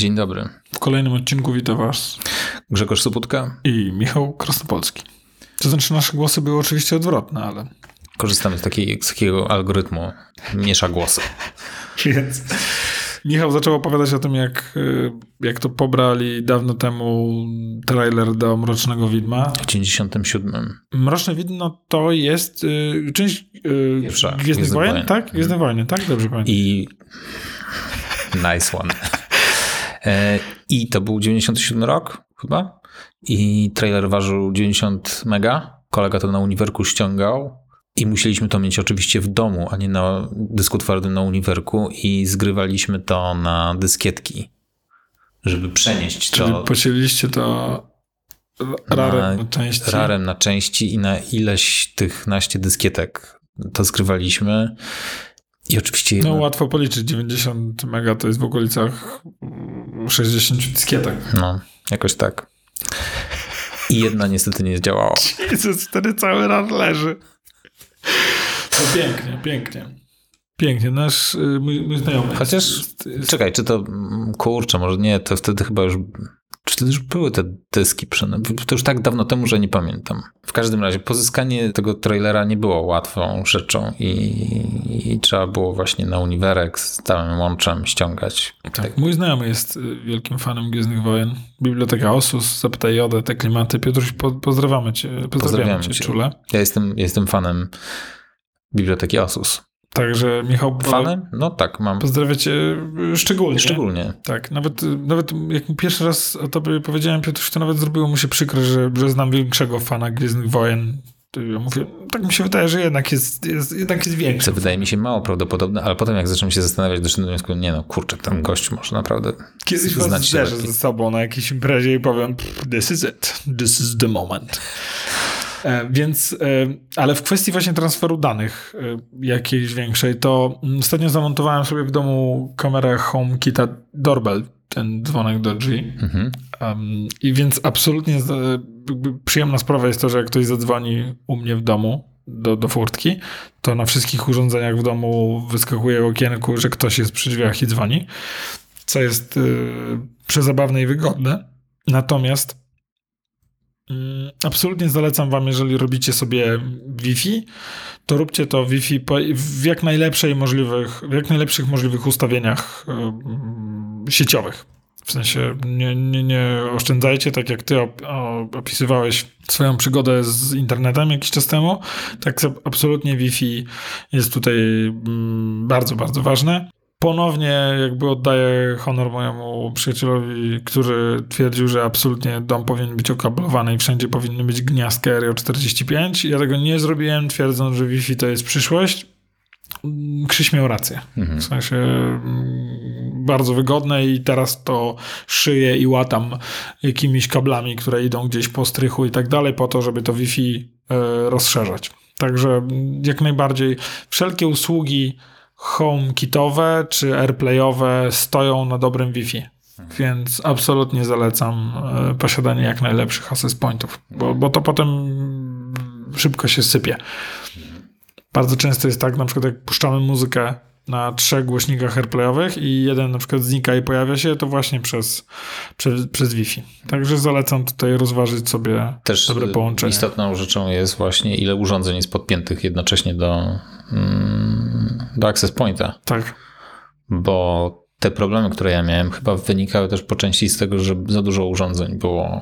Dzień dobry. W kolejnym odcinku witam Was Grzegorz Soputka i Michał Krasnopolski. To znaczy nasze głosy były oczywiście odwrotne, ale... Korzystamy z, takiej, z takiego algorytmu miesza głosy. Więc Michał zaczął opowiadać o tym, jak, y, jak to pobrali dawno temu trailer do Mrocznego Widma. W 97. Mroczne Widmo to jest y, część y, Pierwsza, Gwiezdnych Wojen, tak? Gwiezdne Wojny, tak? Dobrze pamiętam. I nice one. E, I to był 97 rok chyba. I trailer ważył 90 mega. Kolega to na uniwerku ściągał. I musieliśmy to mieć oczywiście w domu, a nie na dysku twardym na uniwerku. I zgrywaliśmy to na dyskietki, żeby przenieść Czyli to podzieliliście to rarem na- na części. rarem na części i na ileś tych naście dyskietek to zgrywaliśmy. I oczywiście No łatwo policzyć, 90 mega to jest w okolicach 60 dyskietek. no, jakoś tak. I jedna niestety nie zdziałała. Jezus, wtedy cały raz leży. No pięknie, pięknie. Pięknie, nasz, y, mój, mój znajomy. Chociaż- jest, jest, Czekaj, czy to, mm, kurczę, może nie, to wtedy chyba już, czy wtedy już były te dyski. To już tak dawno temu, że nie pamiętam. W każdym razie pozyskanie tego trailera nie było łatwą rzeczą i, i trzeba było właśnie na uniwerek z całym łączem ściągać. tak, mój znajomy jest y, wielkim fanem Gwiezdnych Wojen. Biblioteka Osus, Zapytaj Jodę, te klimaty. Piotruś, po, pozdrawiamy cię, pozdrawiamy, Pozdrawiamy cię, cię. czule. Ja jestem, jestem fanem biblioteki Asus. Także Michał, Fanem? No tak, mam. pozdrawiam cię y, szczególnie. Szczególnie. Tak, nawet, nawet jak pierwszy raz o tobie powiedziałem, Piotruś, to nawet zrobiło mu się przykro, że, że znam większego fana Gwiezdnych Wojen. To Ja mówię, tak mi się wydaje, że jednak jest, jest, jednak jest większy. Co wydaje mi się mało prawdopodobne, ale potem jak zacząłem się zastanawiać, doszedłem do wniosku, nie no, kurczę, ten gość może naprawdę Kiedyś znać się ze sobą na jakiejś imprezie i powiem, "Pff, this is it, this is the moment. E, Więc, e, ale w kwestii właśnie transferu danych e, jakiejś większej, to ostatnio zamontowałem sobie w domu kamerę HomeKita Doorbell, ten dzwonek do drzwi. Mhm. Um, I więc absolutnie przyjemna sprawa jest to, że jak ktoś zadzwoni u mnie w domu do, do furtki, to na wszystkich urządzeniach w domu wyskakuje okienku, że ktoś jest przy drzwiach i dzwoni, co jest y, przezabawne i wygodne. Natomiast absolutnie zalecam wam, jeżeli robicie sobie Wi-Fi, to róbcie to Wi-Fi w jak najlepszej możliwych, w jak najlepszych możliwych ustawieniach y, sieciowych. W sensie nie, nie, nie oszczędzajcie, tak jak ty opisywałeś swoją przygodę z internetem jakiś czas temu. Tak absolutnie Wi-Fi jest tutaj mm, bardzo, bardzo ważne. Ponownie jakby oddaję honor mojemu przyjacielowi, który twierdził, że absolutnie dom powinien być okablowany i wszędzie powinny być gniazdka RJ45. Ja tego nie zrobiłem, twierdząc, że Wi-Fi to jest przyszłość. Krzyś miał rację. Mhm. W sensie mm, bardzo wygodne i teraz to szyję i łatam jakimiś kablami, które idą gdzieś po strychu i tak dalej, po to, żeby to Wi-Fi e, rozszerzać. Także mm, jak najbardziej wszelkie usługi HomeKitowe czy AirPlayowe stoją na dobrym Wi-Fi. Więc absolutnie zalecam e, posiadanie jak najlepszych access pointów, bo, bo to potem szybko się sypie. Bardzo często jest tak, na przykład jak puszczamy muzykę na trzech głośnikach AirPlayowych i jeden na przykład znika i pojawia się, to właśnie przez, przez, przez Wi-Fi. Także zalecam tutaj rozważyć sobie Też dobre połączenie. istotną rzeczą jest właśnie ile urządzeń jest podpiętych jednocześnie do, mm, do access pointa, Tak. bo te problemy, które ja miałem, chyba wynikały też po części z tego, że za dużo urządzeń było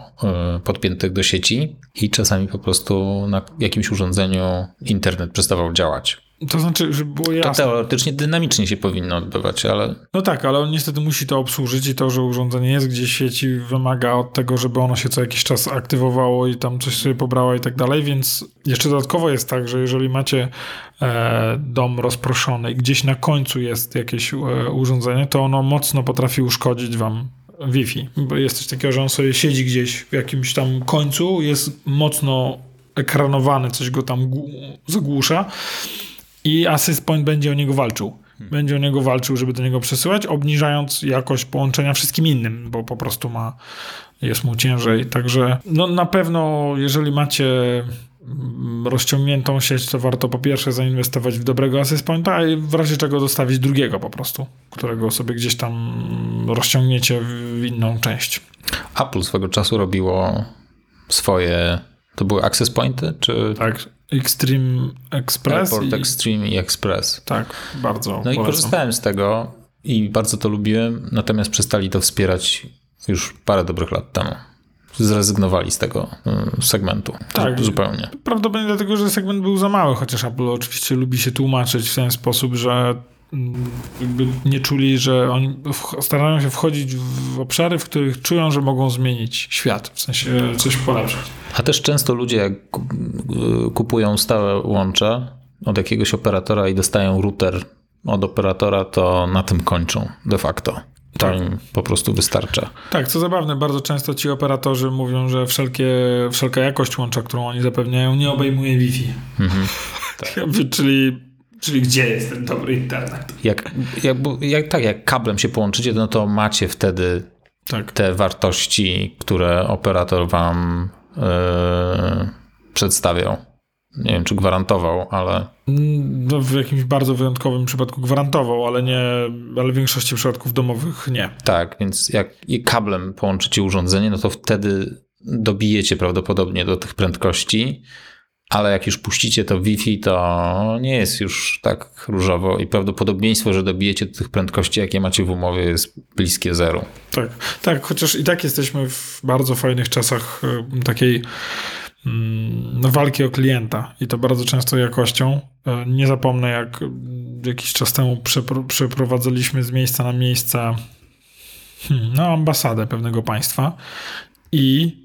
y, podpiętych do sieci i czasami po prostu na jakimś urządzeniu internet przestawał działać. To znaczy, żeby było To jasne. teoretycznie dynamicznie się powinno odbywać, ale No tak, ale on niestety musi to obsłużyć i to, że urządzenie jest gdzieś w sieci wymaga od tego, żeby ono się co jakiś czas aktywowało i tam coś sobie pobrało i tak dalej, więc jeszcze dodatkowo jest tak, że jeżeli macie e, dom rozproszony i gdzieś na końcu jest jakieś e, urządzenie, to ono mocno potrafi uszkodzić wam Wi-Fi, bo jest coś takiego, że on sobie siedzi gdzieś w jakimś tam końcu, jest mocno ekranowany, coś go tam zagłusza i Assist Point będzie o niego walczył. Będzie o niego walczył, żeby do niego przesyłać, obniżając jakość połączenia wszystkim innym, bo po prostu ma, jest mu ciężej. Także no, na pewno, jeżeli macie mm, rozciągniętą sieć, to warto po pierwsze zainwestować w dobrego access pointa, i w razie czego dostawić drugiego po prostu, którego sobie gdzieś tam rozciągniecie w inną część. Apple swego czasu robiło swoje, to były access pointy, czy Tak, Extreme Express Airport i, Extreme i Express? tak, bardzo No i polecam. korzystałem z tego i bardzo to lubiłem, natomiast przestali to wspierać już parę dobrych lat temu. Zrezygnowali z tego y, segmentu. Tak. Zupełnie. Prawdopodobnie dlatego, że segment był za mały, chociaż Apple oczywiście lubi się tłumaczyć w ten sposób, że nie czuli, że oni starają się wchodzić w obszary, w których czują, że mogą zmienić świat, w sensie coś polepszyć. A też często ludzie, jak ku- kupują stałe łącze od jakiegoś operatora i dostają router od operatora, to na tym kończą de facto. To Tak. im po prostu wystarcza. Tak, co zabawne, bardzo często ci operatorzy mówią, że wszelkie, wszelka jakość łącza, którą oni zapewniają, nie obejmuje Wi-Fi. Mhm. czyli, czyli gdzie jest ten dobry internet? Jak, jak, jak, tak, jak kablem się połączycie, no to macie wtedy Tak. te wartości, które operator wam yy, przedstawiał. Nie wiem, czy gwarantował, ale No, w jakimś bardzo wyjątkowym przypadku gwarantował, ale nie, ale w większości przypadków domowych nie. tak, więc jak kablem połączycie urządzenie, no to wtedy dobijecie prawdopodobnie do tych prędkości, ale jak już puścicie to Wi-Fi, to nie jest już tak różowo i prawdopodobieństwo, że dobijecie do tych prędkości, jakie macie w umowie, jest bliskie zeru. Tak, tak, chociaż i tak jesteśmy w bardzo fajnych czasach takiej mm, no, walki o klienta i to bardzo często jakością. E, Nie zapomnę, jak jakiś czas temu przepro- przeprowadzaliśmy z miejsca na miejsce hmm, no, ambasadę pewnego państwa i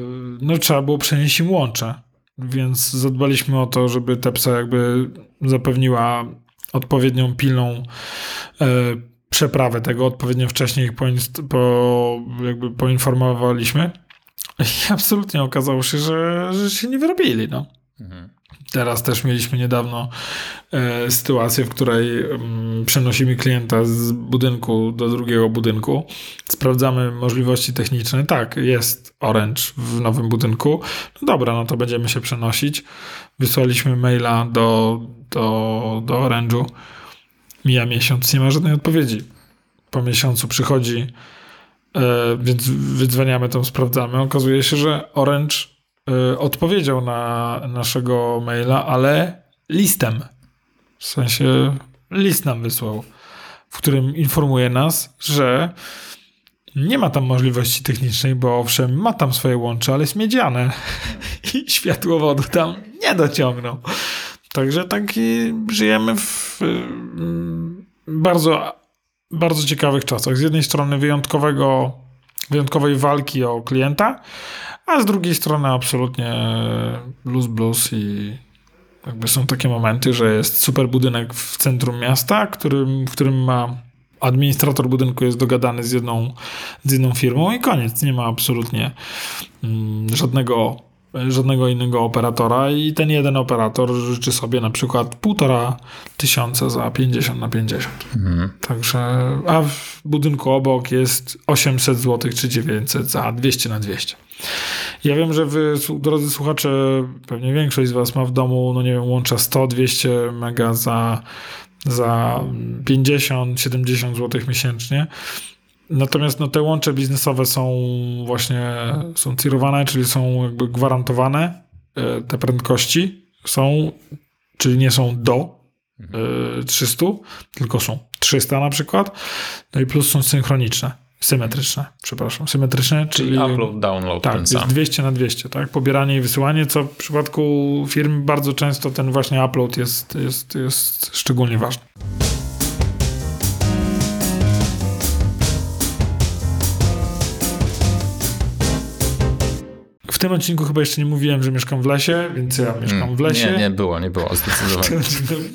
y, no, trzeba było przenieść im łącze, więc zadbaliśmy o to, żeby Tepsa jakby zapewniła odpowiednią pilną e, przeprawę tego, odpowiednio wcześniej ich po, jakby poinformowaliśmy. I absolutnie okazało się, że, że się nie wyrobili. No. Teraz też mieliśmy niedawno e, sytuację, w której mm, przenosimy klienta z budynku do drugiego budynku. Sprawdzamy możliwości techniczne. Tak, jest Orange w nowym budynku. No dobra, no to będziemy się przenosić. Wysłaliśmy maila do, do, do Orange'u. Mija miesiąc, nie ma żadnej odpowiedzi. Po miesiącu przychodzi, e, więc wydzwaniamy to, sprawdzamy. Okazuje się, że Orange e, odpowiedział na naszego maila, ale listem. W sensie list nam wysłał, w którym informuje nas, że nie ma tam możliwości technicznej, bo owszem, ma tam swoje łącze, ale jest miedziane i światłowodu tam nie dociągnął. Także taki żyjemy w mm, bardzo, bardzo ciekawych czasach. Z jednej strony wyjątkowego, wyjątkowej walki o klienta, a z drugiej strony absolutnie blues blues i jakby są takie momenty, że jest super budynek w centrum miasta, którym, w którym ma administrator budynku jest dogadany z jedną, z jedną firmą i koniec. Nie ma absolutnie mm, żadnego, żadnego innego operatora i ten jeden operator życzy sobie na przykład półtora tysiąca za 50 na 50. Także, a w budynku obok jest 800 zł czy 900 za 200 na 200. Ja wiem, że wy, drodzy słuchacze, pewnie większość z was ma w domu, no nie wiem, łącza 100-200 mega za, za 50-70 zł miesięcznie. Natomiast no, te łącze biznesowe są właśnie są tirowane, czyli są jakby gwarantowane. E, Te prędkości są, czyli nie są do e, 300, tylko są 300 na przykład. No i plus są synchroniczne, symetryczne, przepraszam, symetryczne, czyli, Czyli upload, download tak, ten jest sam. 200 na 200, tak? Pobieranie i wysyłanie, co w przypadku firm bardzo często ten właśnie upload jest, jest, jest szczególnie ważny. Tym odcinku chyba jeszcze nie mówiłem, że mieszkam w lesie, więc ja mieszkam w lesie. Nie, nie było, nie było, zdecydowanie.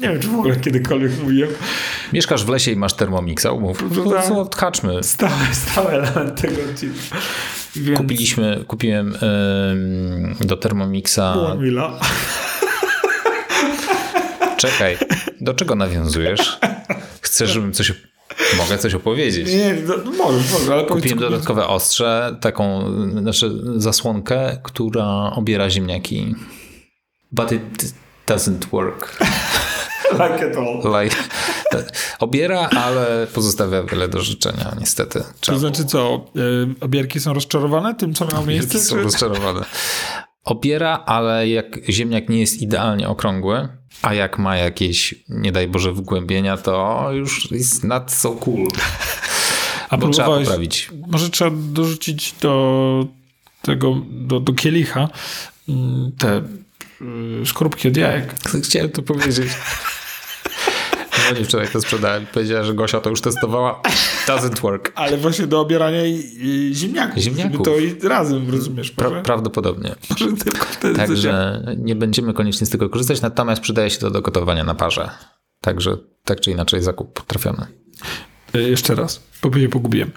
nie wiem, czy w ogóle kiedykolwiek mówiłem. Mieszkasz w lesie i masz Thermomixa, umów. Prawda? To odhaczmy. Stały, stały element tego odcinka. Więc... Kupiliśmy, kupiłem ym, do Thermomixa... Mila. Czekaj, do czego nawiązujesz? Chcesz, żebym coś... Mogę coś opowiedzieć. Nie, no, możesz, możesz, ale powiedz, Kupiłem co dodatkowe ostrze, taką znaczy zasłonkę, która obiera ziemniaki but it doesn't work. Like at all. Like, obiera, ale pozostawia wiele do życzenia, niestety. To Trzeba znaczy co, y, obierki są rozczarowane tym, co miało miejsce? Wielki są Czy... rozczarowane. Obiera, ale jak ziemniak nie jest idealnie okrągły, a jak ma jakieś, nie daj Boże, wgłębienia, to już is not so cool. A Bo trzeba poprawić. Może trzeba dorzucić do tego, do, do kielicha mm, te y, skorupki od jajek. Chciałem to powiedzieć. Nie wczoraj to sprzedałem. Powiedziała, że Gosia to już testowała. Doesn't work. Ale właśnie do obierania ziemniaków. Ziemniaków. To i razem, rozumiesz? Pra prawdopodobnie. może tylko wtedy. Także nie będziemy koniecznie z tego korzystać, natomiast przydaje się to do gotowania na parze. Także tak czy inaczej zakup trafiony. Y, Jeszcze raz, bo się pogubiłem.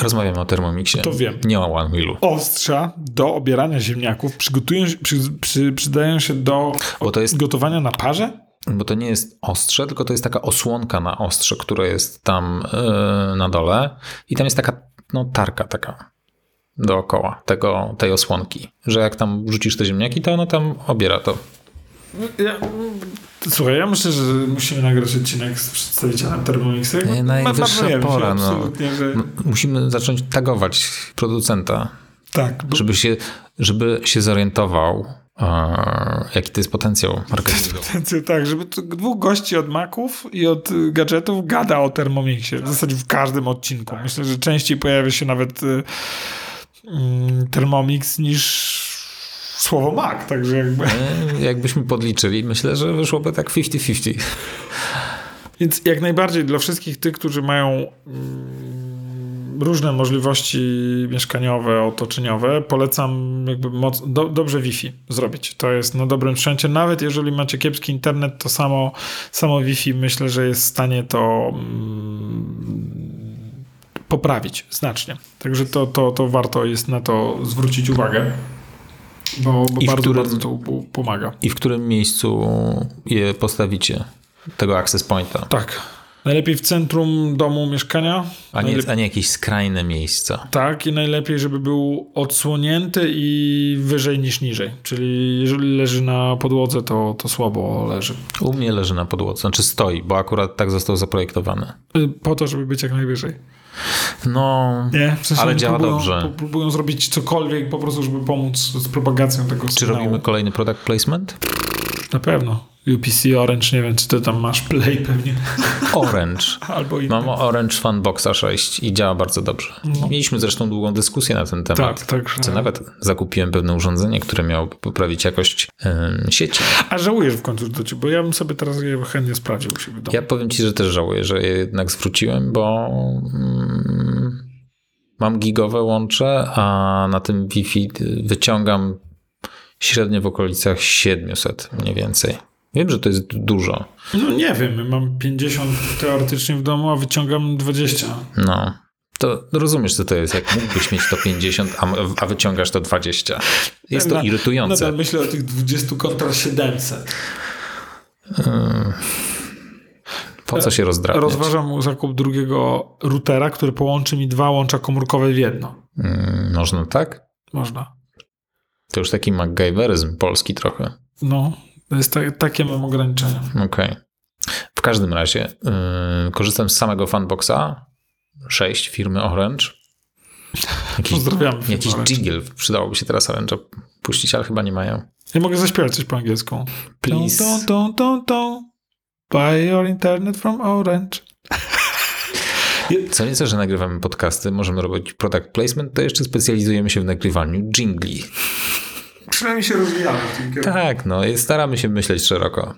Rozmawiamy o Thermomixie. To wiem. Nie o One Wheelu. Ostrza do obierania ziemniaków przygotują, przy, przy, przydają się do Bo to jest gotowania na parze? Bo to nie jest ostrze, tylko to jest taka osłonka na ostrze, które jest tam yy, na dole i tam jest taka no, tarka taka dookoła tego, tej osłonki, że jak tam wrzucisz te ziemniaki, to ono tam obiera to. Ja, słuchaj, ja myślę, że musimy nagrać odcinek z przedstawicielem Thermomixa. Nie, najwyższa się pora, no. że... Musimy zacząć tagować producenta, Tak, bo żeby się, żeby się zorientował, jaki to jest potencjał marketingowy. Potencjał, tak, żeby dwóch gości od Maców i od y, gadżetów gada o Thermomixie. W zasadzie w każdym odcinku. Myślę, że częściej pojawia się nawet y, mm, Thermomix niż słowo Mac, także jakby... E, Jakbyśmy podliczyli, myślę, że wyszłoby tak 50-50. Więc jak najbardziej dla wszystkich tych, którzy mają mm, różne możliwości mieszkaniowe, otoczeniowe, polecam jakby moc, do, dobrze Wi-Fi zrobić. To jest na dobrym sprzęcie. Nawet jeżeli macie kiepski internet, to samo, samo Wi-Fi myślę, że jest w stanie to mm, poprawić znacznie. Także to, to, to warto jest na to zwrócić uwagę. Bo, bo bardzo, którym- bardzo to pomaga. I w którym miejscu je postawicie, tego access pointa? Tak. Najlepiej w centrum domu mieszkania. A nie, Najlepiej- a nie jakieś skrajne miejsca. Tak, i najlepiej, żeby był odsłonięty i wyżej niż niżej. Czyli jeżeli leży na podłodze, to, to słabo leży. U mnie leży na podłodze, znaczy stoi, bo akurat tak został zaprojektowany. Y, Po to, żeby być jak najwyżej. No, Nie, w sensie Ale działa próbują, dobrze. pró- Próbują zrobić cokolwiek po prostu, żeby pomóc z propagacją tego czy sygnału. robimy kolejny product placement? Na pewno. UPC Orange, nie wiem, czy ty tam masz Play pewnie. Orange. Albo inny. Mam Orange Funboxa 6 i działa bardzo dobrze. Mieliśmy zresztą długą dyskusję na ten temat. No. Tak. Co nawet zakupiłem pewne urządzenie, które miało poprawić jakość em, sieci. A żałujesz w końcu do ciebie, bo ja bym sobie teraz je chętnie sprawdził u siebie domu. Ja powiem ci, że też żałuję, że je jednak zwróciłem, bo mm, mam gigowe łącze, a na tym Wi-Fi wyciągam średnio w okolicach 700 mniej więcej. Wiem, że to jest dużo. No nie wiem, mam 50 teoretycznie w domu, a wyciągam 20. No. To rozumiesz, co to jest, jak mógłbyś mieć to 50, a, a wyciągasz to 20. Jest to Na- irytujące. Nadal myślę o tych 20 kontra 700. Po co się rozdrabniać? Rozważam zakup drugiego routera, który połączy mi dwa łącza komórkowe w jedno. Mm, Można tak? Można. To już taki MacGyveryzm polski trochę. No, to jest ta, takie mam ograniczenia. Okej. W każdym razie yy, korzystam z samego Funboxa 6 firmy Orange. Jakiś, Pozdrawiamy. firmę jakiś Orange. jiggle przydałoby się teraz Orange'a puścić, ale chyba nie mają. Ja mogę zaśpiewać coś po angielsku. Please. Don't, don't, don't, don't. Buy your internet from Orange. Co nieco, że nagrywamy podcasty, możemy robić product placement, to jeszcze specjalizujemy się w nagrywaniu jingli. Przynajmniej się rozwijamy w tym kierunku. Tak, no i staramy się myśleć szeroko.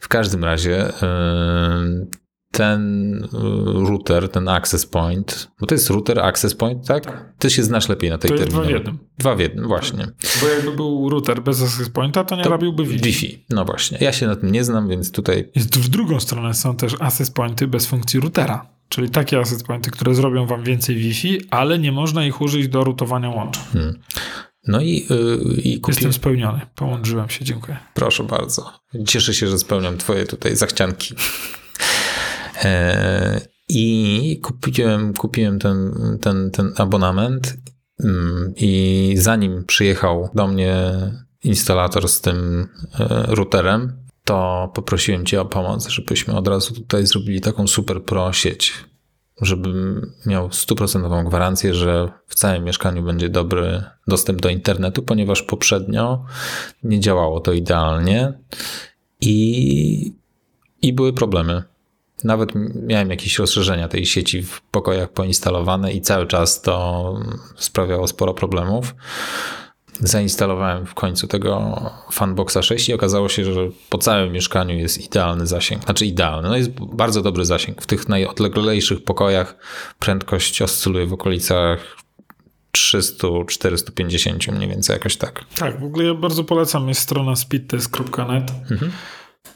W każdym razie yy, ten yy, router, ten access point, bo to jest router, access point, tak? Ty się znasz lepiej na tej To jest dwa w jednym. Dwa w jednym, właśnie. Bo jakby był router bez access pointa, to nie robiłby Wi-Fi. Wi-Fi. No właśnie. Ja się na tym nie znam, więc tutaj Jest w drugą stronę są też access pointy bez funkcji routera. Czyli takie access pointy, które zrobią wam więcej Wi-Fi, ale nie można ich użyć do rutowania łącza. No i, yy, i. Jestem spełniony. Połączyłem się, dziękuję. Proszę bardzo. Cieszę się, że spełniam twoje tutaj zachcianki. E, I kupiłem, kupiłem ten, ten, ten abonament mm, i zanim przyjechał do mnie instalator z tym e, routerem, to poprosiłem cię o pomoc, żebyśmy od razu tutaj zrobili taką super pro sieć, żebym miał stuprocentową gwarancję, że w całym mieszkaniu będzie dobry dostęp do internetu, ponieważ poprzednio nie działało to idealnie i, i były problemy. Nawet miałem jakieś rozszerzenia tej sieci w pokojach poinstalowane i cały czas to sprawiało sporo problemów. Zainstalowałem w końcu tego Funboxa 6 i okazało się, że po całym mieszkaniu jest idealny zasięg. Znaczy idealny, no jest bardzo dobry zasięg. W tych najodleglejszych pokojach prędkość oscyluje w okolicach 300-450 mniej więcej, jakoś tak. Tak, w ogóle ja bardzo polecam, jest strona speedtest.net, mhm.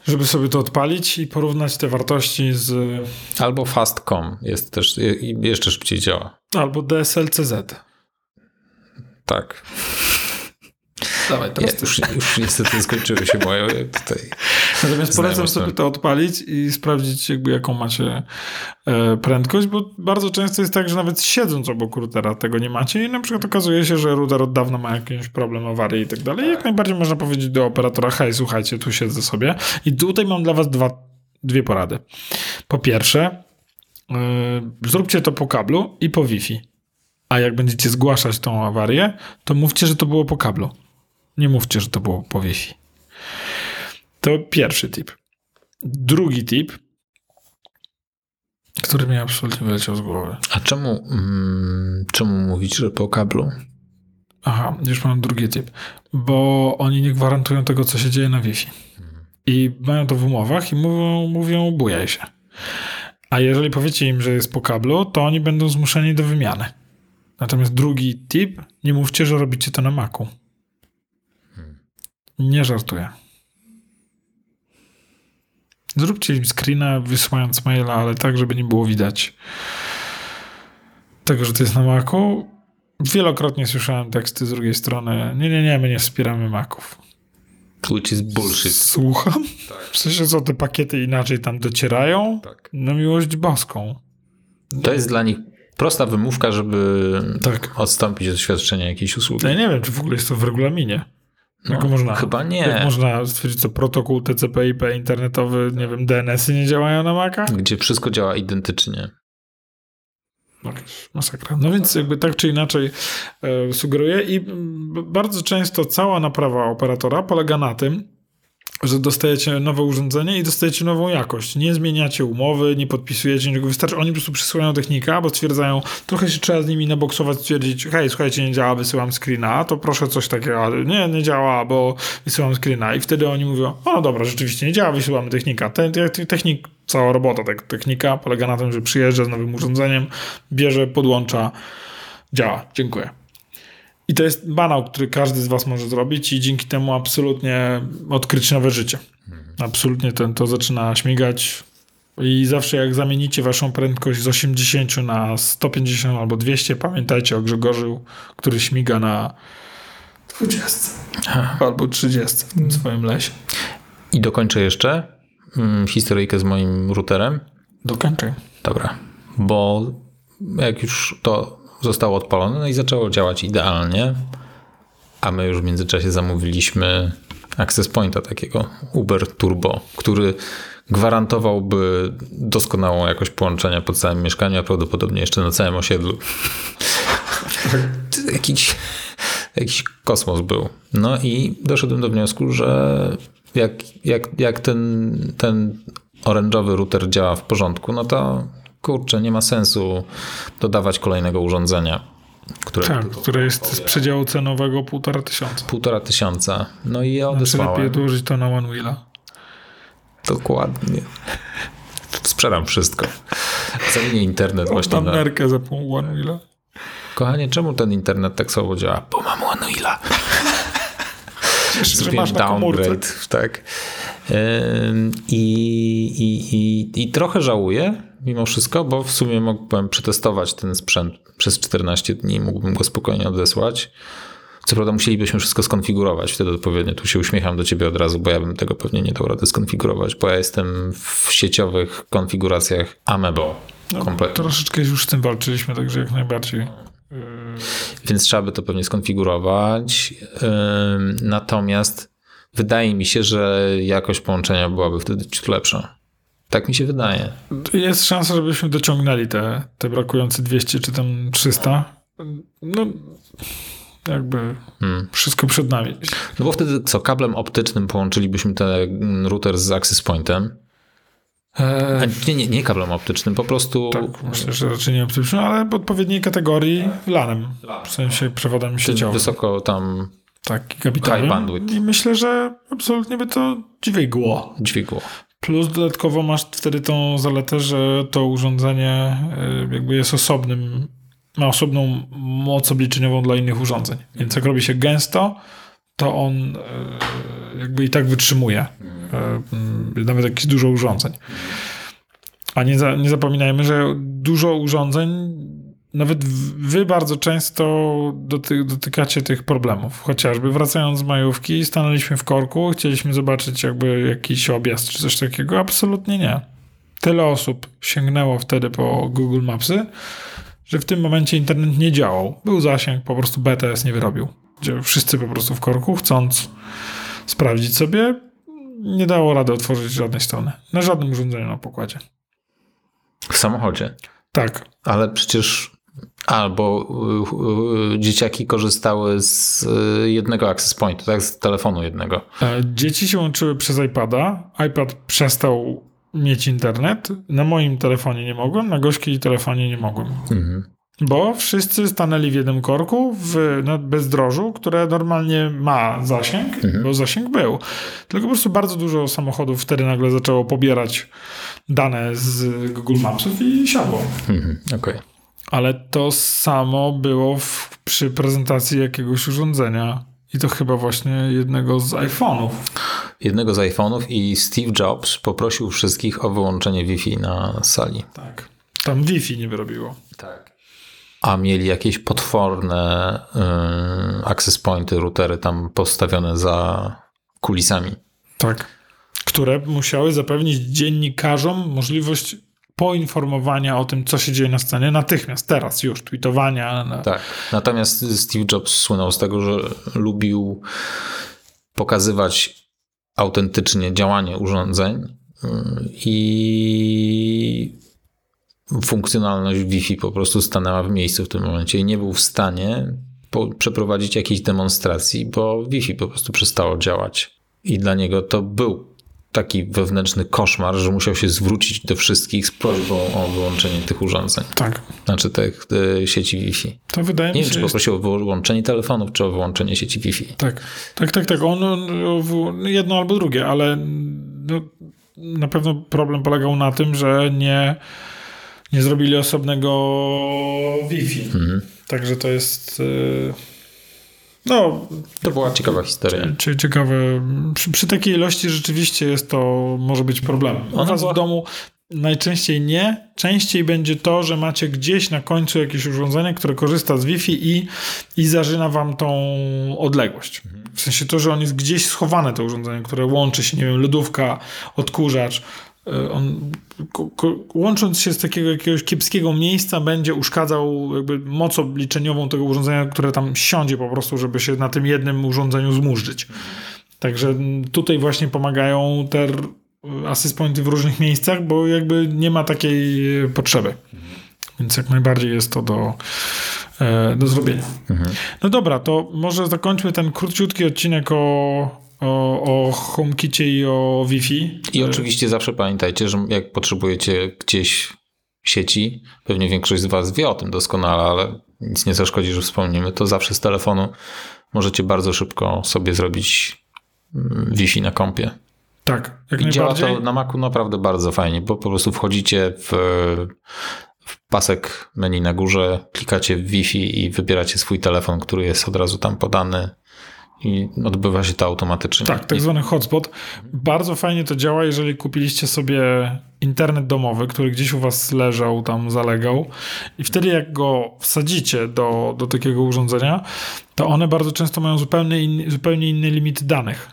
żeby sobie to odpalić i porównać te wartości z... Albo fast.com jest też, jeszcze szybciej działa. Albo DSLCZ. Tak. Dawaj, teraz ja, już, już niestety skończyły się moje tutaj. Natomiast polecam sobie to odpalić i sprawdzić, jakby jaką macie e, prędkość, bo bardzo często jest tak, że nawet siedząc obok routera tego nie macie i na przykład okazuje się, że router od dawna ma jakiś problem, awarię i tak dalej. Jak najbardziej można powiedzieć do operatora, hej, słuchajcie, tu siedzę sobie. I tutaj mam dla was dwa, dwie porady. Po pierwsze, yy, zróbcie to po kablu i po Wi-Fi. A jak będziecie zgłaszać tą awarię, to mówcie, że to było po kablu. Nie mówcie, że to było po Wi-Fi. To pierwszy tip. Drugi tip, który mi absolutnie wyleciał z głowy. A czemu, mm, czemu mówić, że po kablu? Aha, już mam drugi tip. Bo oni nie gwarantują tego, co się dzieje na Wi-Fi. I mają to w umowach i mówią, mówią bujaj się. A jeżeli powiecie im, że jest po kablu, to oni będą zmuszeni do wymiany. Natomiast drugi tip, nie mówcie, że robicie to na Macu. Nie żartuję. Zróbcie im screena wysyłając maila, ale tak, żeby nie było widać tego, że to jest na Macu. Wielokrotnie słyszałem teksty z drugiej strony. Nie, nie, nie, my nie wspieramy Maców. Which is bullshit. Słucham? Tak. W sensie, co te pakiety inaczej tam docierają? Tak. Na miłość boską. To jest dla nich prosta wymówka, żeby tak. odstąpić od świadczenia jakiejś usługi. Ja nie wiem, czy w ogóle jest to w regulaminie. No, można, chyba nie. Jak można stwierdzić, co protokół TCP/IP internetowy, nie wiem, DNS-y nie działają na Maca? Gdzie wszystko działa identycznie. Masakra. No więc jakby tak czy inaczej e, sugeruję i bardzo często cała naprawa operatora polega na tym, że dostajecie nowe urządzenie i dostajecie nową jakość. Nie zmieniacie umowy, nie podpisujecie niczego. Wystarczy, oni po prostu przysyłają technika, bo stwierdzają, trochę się trzeba z nimi naboksować, stwierdzić, hej, słuchajcie, nie działa, wysyłam screena, to proszę coś takiego, nie, nie działa, bo wysyłam screena. I wtedy oni mówią, o no dobra, rzeczywiście nie działa, wysyłamy technika. Ten, ten technik, cała robota tak, technika polega na tym, że przyjeżdża z nowym urządzeniem, bierze, podłącza, działa. Dziękuję. I to jest banał, który każdy z Was może zrobić i dzięki temu absolutnie odkryć nowe życie. Absolutnie ten, to zaczyna śmigać. I zawsze jak zamienicie Waszą prędkość z 80 na 150 albo 200, pamiętajcie o Grzegorzu, który śmiga na 20 albo 30 w tym swoim lesie. I dokończę jeszcze hmm, historyjkę z moim routerem. Dokończę. Dobra, bo jak już to zostało odpalone no i zaczęło działać idealnie, a my już w międzyczasie zamówiliśmy access pointa takiego Uber Turbo, który gwarantowałby doskonałą jakość połączenia po całym mieszkaniu, a prawdopodobnie jeszcze na całym osiedlu. jakiś, jakiś kosmos był. No i doszedłem do wniosku, że jak, jak, jak ten, ten orężowy router działa w porządku, no to kurczę, nie ma sensu dodawać kolejnego urządzenia. Które, tak, które jest z przedziału cenowego półtora tysiąca. Półtora tysiąca. No i ja odesłałem. Znaczy lepiej odłożyć to na One Wheela. Dokładnie. Sprzedam wszystko. Zamienię internet właśnie na... nerkę za pół One Wheela. Kochanie, czemu ten internet tak słabo działa? Bo mam One Wheela. Zrobiłem downgrade, tak. I, i, i, I trochę żałuję mimo wszystko, bo w sumie mógłbym przetestować ten sprzęt przez 14 dni, mógłbym go spokojnie odesłać. Co prawda musielibyśmy wszystko skonfigurować wtedy odpowiednio. Tu się uśmiecham do ciebie od razu, bo ja bym tego pewnie nie dał rady skonfigurować, bo ja jestem w sieciowych konfiguracjach Amebo. No, kompletnie. Troszeczkę już z tym walczyliśmy, także jak najbardziej. więc trzeba by to pewnie skonfigurować. Natomiast wydaje mi się, że jakość połączenia byłaby wtedy ciut lepsza. Tak mi się wydaje. Jest szansa, żebyśmy dociągnęli te, te brakujące 200 czy tam 300. No, jakby Hmm. wszystko przed nami. No bo wtedy co, kablem optycznym połączylibyśmy ten router z access pointem. A E, nie, nie, nie kablem optycznym, po prostu tak, myślę, że raczej nie optycznym, ale w odpowiedniej kategorii LANem. W sensie przewodem sieciowym. wysoko tam Tak, gigabitowym. High bandwidth. I myślę, że absolutnie by to dźwigło. dźwigło. Plus dodatkowo masz wtedy tą zaletę, że to urządzenie y, jakby jest osobnym, ma osobną moc obliczeniową dla innych urządzeń. Więc jak robi się gęsto, to on y, jakby i tak wytrzymuje. Y, Nawet jak jest dużo urządzeń. A nie, za, nie zapominajmy, że dużo urządzeń, nawet wy bardzo często doty, dotykacie tych problemów. Chociażby wracając z majówki, stanęliśmy w korku, chcieliśmy zobaczyć jakby jakiś objazd czy coś takiego. Absolutnie nie. Tyle osób sięgnęło wtedy po Google Mapsy, że w tym momencie internet nie działał. Był zasięg, po prostu BTS nie wyrobił. Gdzie wszyscy po prostu w korku, chcąc sprawdzić sobie, nie dało rady otworzyć żadnej strony. Na żadnym urządzeniu na pokładzie. W samochodzie. Tak, Ale przecież albo y, y, dzieciaki korzystały z y, jednego access pointu, tak? Z telefonu jednego. E, Dzieci się łączyły przez iPada. iPad przestał mieć internet. Na moim telefonie nie mogłem, na gorzkiej telefonie nie mogłem. Mhm. Bo wszyscy stanęli w jednym korku w, na bezdrożu, które normalnie ma zasięg, bo zasięg był. Tylko po prostu bardzo dużo samochodów wtedy nagle zaczęło pobierać dane z Google Mapsów i siadło. Mhm. Okej. Ale to samo było w, przy prezentacji jakiegoś urządzenia. I to chyba właśnie jednego z iPhone'ów. Jednego z iPhone'ów i Steve Jobs poprosił wszystkich o wyłączenie Wi-Fi na sali. Tak. Tam Wi-Fi nie wyrobiło. Tak. A mieli jakieś potworne y, access pointy, routery tam postawione za kulisami. Tak. Które musiały zapewnić dziennikarzom możliwość poinformowania o tym, co się dzieje na scenie natychmiast, teraz już, tweetowania. Na... Tak. Natomiast Steve Jobs słynął z tego, że lubił pokazywać autentycznie działanie urządzeń y, i funkcjonalność Wi-Fi po prostu stanęła w miejscu w tym momencie i nie był w stanie przeprowadzić jakiejś demonstracji, bo Wi-Fi po prostu przestało działać. I dla niego to był taki wewnętrzny koszmar, że musiał się zwrócić do wszystkich z prośbą o wyłączenie tych urządzeń, Tak. znaczy tych y, sieci Wi-Fi. To wydaje Nie mi wiem, się, czy że jest... poprosił o wyłączenie telefonów, czy o wyłączenie sieci Wi-Fi. Tak, tak, tak, tak. On, on jedno albo drugie, ale no, na pewno problem polegał na tym, że nie, nie zrobili osobnego Wi-Fi. Mhm. Także to jest. y, No, To była ciekawa historia. Czy ciekawe, przy, przy takiej ilości rzeczywiście jest to, może być problemem. U Ona was była- w domu najczęściej nie. Częściej będzie to, że macie gdzieś na końcu jakieś urządzenie, które korzysta z Wi-Fi i, i zarzyna wam tą odległość. W sensie to, że on jest gdzieś schowane, to urządzenie, które łączy się, nie wiem, lodówka, odkurzacz. Y, On, łącząc się z takiego jakiegoś kiepskiego miejsca, będzie uszkadzał jakby moc obliczeniową tego urządzenia, które tam siądzie po prostu, żeby się na tym jednym urządzeniu zmurzyć. Także tutaj właśnie pomagają te assist pointy w różnych miejscach, bo jakby nie ma takiej e, potrzeby. Więc jak najbardziej jest to do, e, do zrobienia. No dobra, to może zakończmy ten króciutki odcinek o, o, o HomeKicie i o Wi-Fi. I oczywiście zawsze pamiętajcie, że jak potrzebujecie gdzieś sieci, pewnie większość z Was wie o tym doskonale, ale nic nie zaszkodzi, że wspomnimy, to zawsze z telefonu możecie bardzo szybko sobie zrobić mm, Wi-Fi na kompie. Tak, jak I działa to na Macu naprawdę bardzo fajnie, bo po prostu wchodzicie w, w pasek menu na górze, klikacie w Wi-Fi i wybieracie swój telefon, który jest od razu tam podany i odbywa się to automatycznie. Tak, tak zwany hotspot. Bardzo fajnie to działa, jeżeli kupiliście sobie internet domowy, który gdzieś u was leżał, tam zalegał i wtedy jak go wsadzicie do, do takiego urządzenia, to one bardzo często mają zupełnie inny, zupełnie inny limit danych.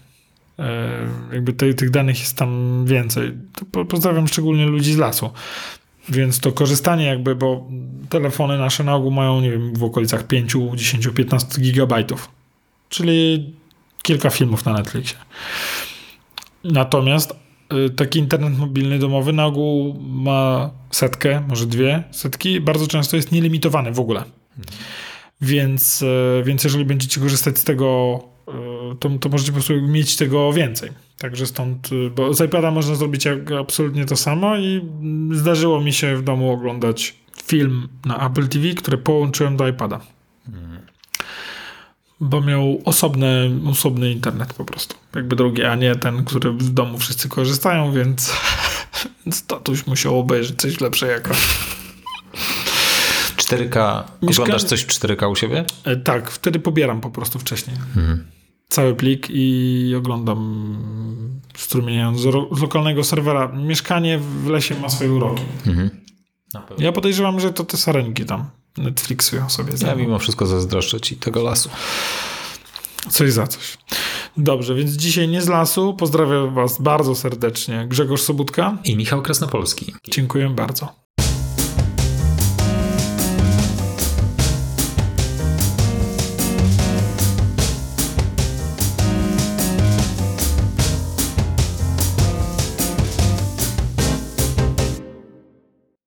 E, jakby te, tych danych jest tam więcej. To po, pozdrawiam szczególnie ludzi z lasu. Więc to korzystanie jakby, bo telefony nasze na ogół mają, nie wiem, w okolicach 5, 10, 15 gigabajtów. Czyli kilka filmów na Netflixie. Natomiast y, taki internet mobilny domowy na ogół ma setkę, może dwie setki. Bardzo często jest nielimitowany w ogóle. Więc, y, więc jeżeli będziecie korzystać z tego, y, to, to możecie po prostu mieć tego więcej. Także stąd, bo z iPada można zrobić absolutnie to samo i zdarzyło mi się w domu oglądać film na Apple TV, który połączyłem do iPada. Bo miał osobny, osobny internet po prostu. Jakby drugi, a nie ten, który w domu wszyscy korzystają, więc, więc tatuś musiał obejrzeć coś lepsze jakoś. 4K. Mieszka- Oglądasz coś w 4K u siebie? E, Tak, wtedy pobieram po prostu wcześniej. Cały plik i oglądam strumieniając z, ro- z lokalnego serwera. Mieszkanie w lesie ma swoje uroki. Pewno. Ja podejrzewam, że to te sarenki tam Netflixują sobie. Ja mimo wszystko zazdroszczę ci tego lasu. Coś za coś. Dobrze, więc dzisiaj nie z lasu. Pozdrawiam Was bardzo serdecznie. Grzegorz Sobutka. I Michał Krasnopolski. Dziękuję bardzo.